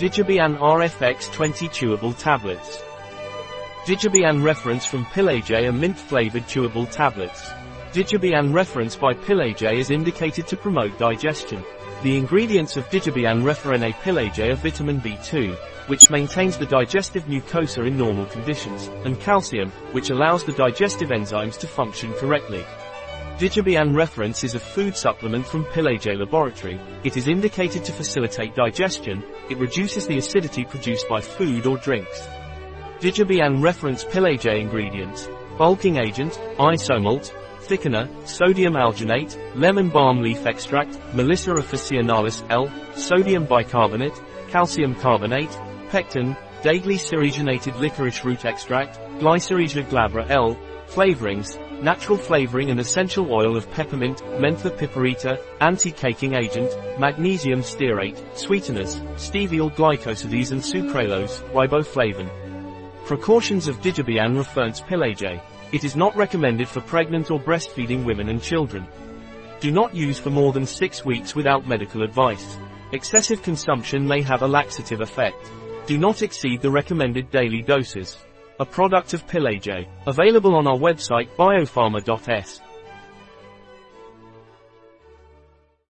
Digebiane RFX 20 chewable tablets. Digebiane reference from Pileje are mint-flavored chewable tablets. Digebiane reference by Pileje is indicated to promote digestion. The ingredients of Digebiane reference a Pileje are vitamin B2, which maintains the digestive mucosa in normal conditions, and calcium, which allows the digestive enzymes to function correctly. Digebiane reference is a food supplement from Pileje Laboratory. It is indicated to facilitate digestion, it reduces the acidity produced by food or drinks. Digebiane reference Pileje ingredients, bulking agent, isomalt, thickener, sodium alginate, lemon balm leaf extract, Melissa officinalis L, sodium bicarbonate, calcium carbonate, pectin, daily deglycyrrhizinated licorice root extract, Glycyrrhiza glabra L, flavorings, natural flavoring and essential oil of peppermint, mentha piperita, anti-caking agent, magnesium stearate, sweeteners, steviol glycosides and sucralose, riboflavin. Precautions of Digebiane reference Pileje. It is not recommended for pregnant or breastfeeding women and children. Do not use for more than 6 weeks without medical advice. Excessive consumption may have a laxative effect. Do not exceed the recommended daily doses. A product of Pileje. Available on our website biopharma.s.